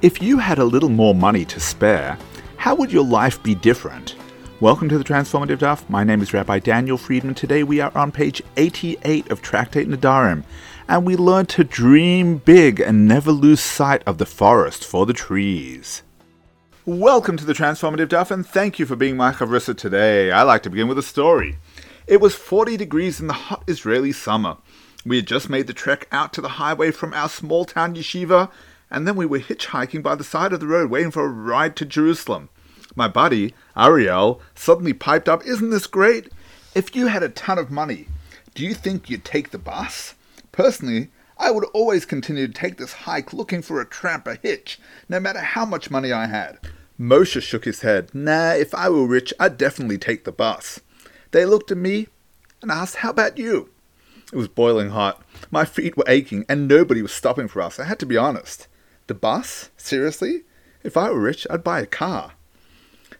If you had a little more money to spare, how would your life be different? Welcome to the Transformative Daf. My name is Rabbi Daniel Friedman. Today we are on page 88 of Tractate Nedarim, and we learn to dream big and never lose sight of the forest for the trees. Welcome to the Transformative Daf, and thank you for being my chavrusa today. I like to begin with a story. It was 40 degrees in the hot Israeli summer. We had just made the trek out to the highway from our small town yeshiva, and then we were hitchhiking by the side of the road waiting for a ride to Jerusalem. My buddy, Ariel, suddenly piped up, Isn't this great? If you had a ton of money, do you think you'd take the bus? Personally, I would always continue to take this hike looking for a tramp a hitch, no matter how much money I had. Moshe shook his head. Nah, if I were rich, I'd definitely take the bus. They looked at me and asked, How about you? It was boiling hot. My feet were aching, and nobody was stopping for us. I had to be honest. The bus? Seriously? If I were rich, I'd buy a car.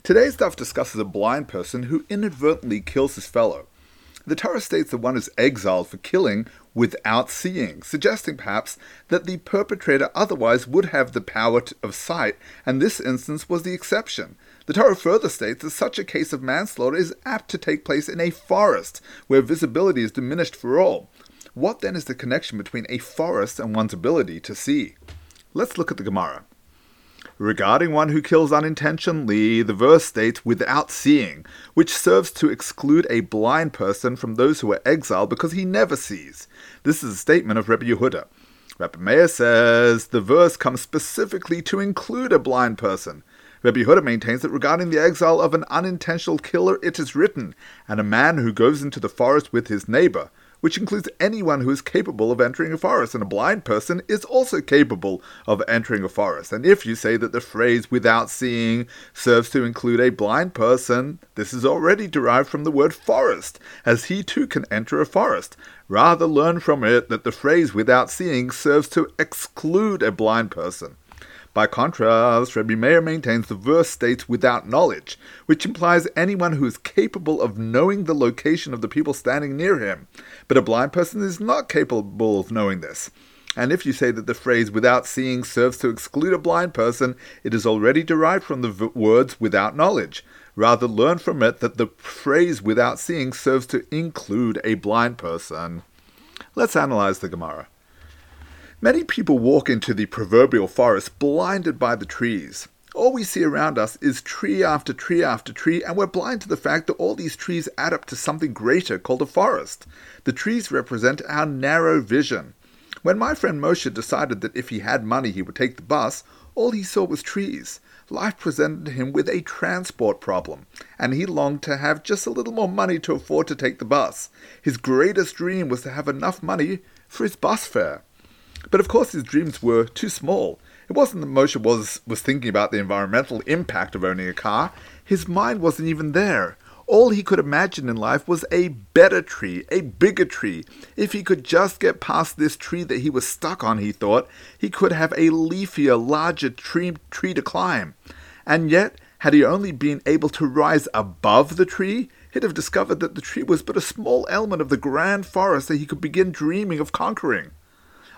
Today's daf discusses a blind person who inadvertently kills his fellow. The Torah states that one is exiled for killing without seeing, suggesting perhaps that the perpetrator otherwise would have the power of sight, and this instance was the exception. The Torah further states that such a case of manslaughter is apt to take place in a forest, where visibility is diminished for all. What then is the connection between a forest and one's ability to see? Let's look at the Gemara. Regarding one who kills unintentionally, the verse states without seeing, which serves to exclude a blind person from those who are exiled because he never sees. This is a statement of Rebbe Yehuda. Rabbi Meir says the verse comes specifically to include a blind person. Rabbi Yehuda maintains that regarding the exile of an unintentional killer, it is written, and a man who goes into the forest with his neighbor, which includes anyone who is capable of entering a forest, and a blind person is also capable of entering a forest. And if you say that the phrase without seeing serves to include a blind person, this is already derived from the word forest, as he too can enter a forest. Rather learn from it that the phrase without seeing serves to exclude a blind person. By contrast, Rabbi Meir maintains the verse states without knowledge, which implies anyone who is capable of knowing the location of the people standing near him. But a blind person is not capable of knowing this. And if you say that the phrase without seeing serves to exclude a blind person, it is already derived from the v- words without knowledge. Rather, learn from it that the phrase without seeing serves to include a blind person. Let's analyze the Gemara. Many people walk into the proverbial forest blinded by the trees. All we see around us is tree after tree after tree, and we're blind to the fact that all these trees add up to something greater called a forest. The trees represent our narrow vision. When my friend Moshe decided that if he had money he would take the bus, all he saw was trees. Life presented him with a transport problem, and he longed to have just a little more money to afford to take the bus. His greatest dream was to have enough money for his bus fare. But of course, his dreams were too small. It wasn't that Moshe was, was thinking about the environmental impact of owning a car. His mind wasn't even there. All he could imagine in life was a better tree, a bigger tree. If he could just get past this tree that he was stuck on, he thought, he could have a leafier, larger tree, tree to climb. And yet, had he only been able to rise above the tree, he'd have discovered that the tree was but a small element of the grand forest that he could begin dreaming of conquering.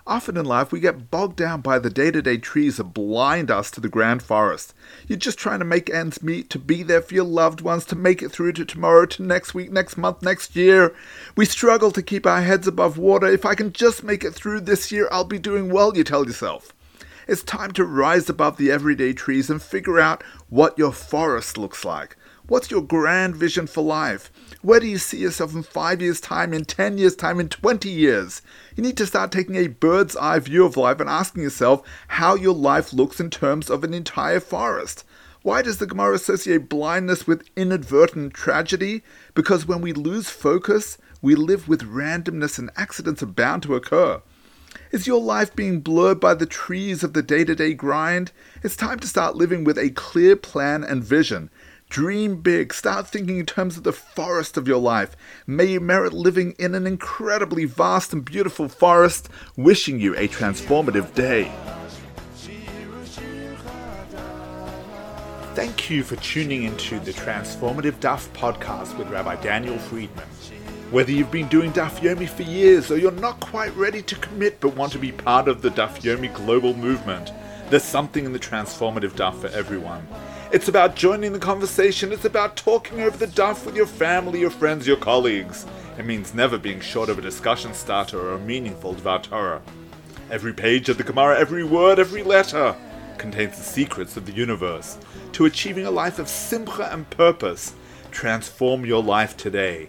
Often in life, we get bogged down by the day to day trees that blind us to the grand forest. You're just trying to make ends meet, to be there for your loved ones, to make it through to tomorrow, to next week, next month, next year. We struggle to keep our heads above water. If I can just make it through this year, I'll be doing well, you tell yourself. It's time to rise above the everyday trees and figure out what your forest looks like. What's your grand vision for life? Where do you see yourself in five years' time, in 10 years' time, in 20 years? You need to start taking a bird's eye view of life and asking yourself how your life looks in terms of an entire forest. Why does the Gemara associate blindness with inadvertent tragedy? Because when we lose focus, we live with randomness and accidents are bound to occur. Is your life being blurred by the trees of the day to day grind? It's time to start living with a clear plan and vision. Dream big. Start thinking in terms of the forest of your life. May you merit living in an incredibly vast and beautiful forest. Wishing you a transformative day. Thank you for tuning into the Transformative Daf podcast with Rabbi Daniel Friedman. Whether you've been doing Daf Yomi for years or you're not quite ready to commit but want to be part of the Daf Yomi global movement, There's something in the transformative daf for everyone. It's about joining the conversation. It's about talking over the daf with your family, your friends, your colleagues. It means never being short of a discussion starter or a meaningful Dvar Torah. Every page of the Gemara, every word, every letter contains the secrets of the universe. To achieving a life of simcha and purpose, transform your life today.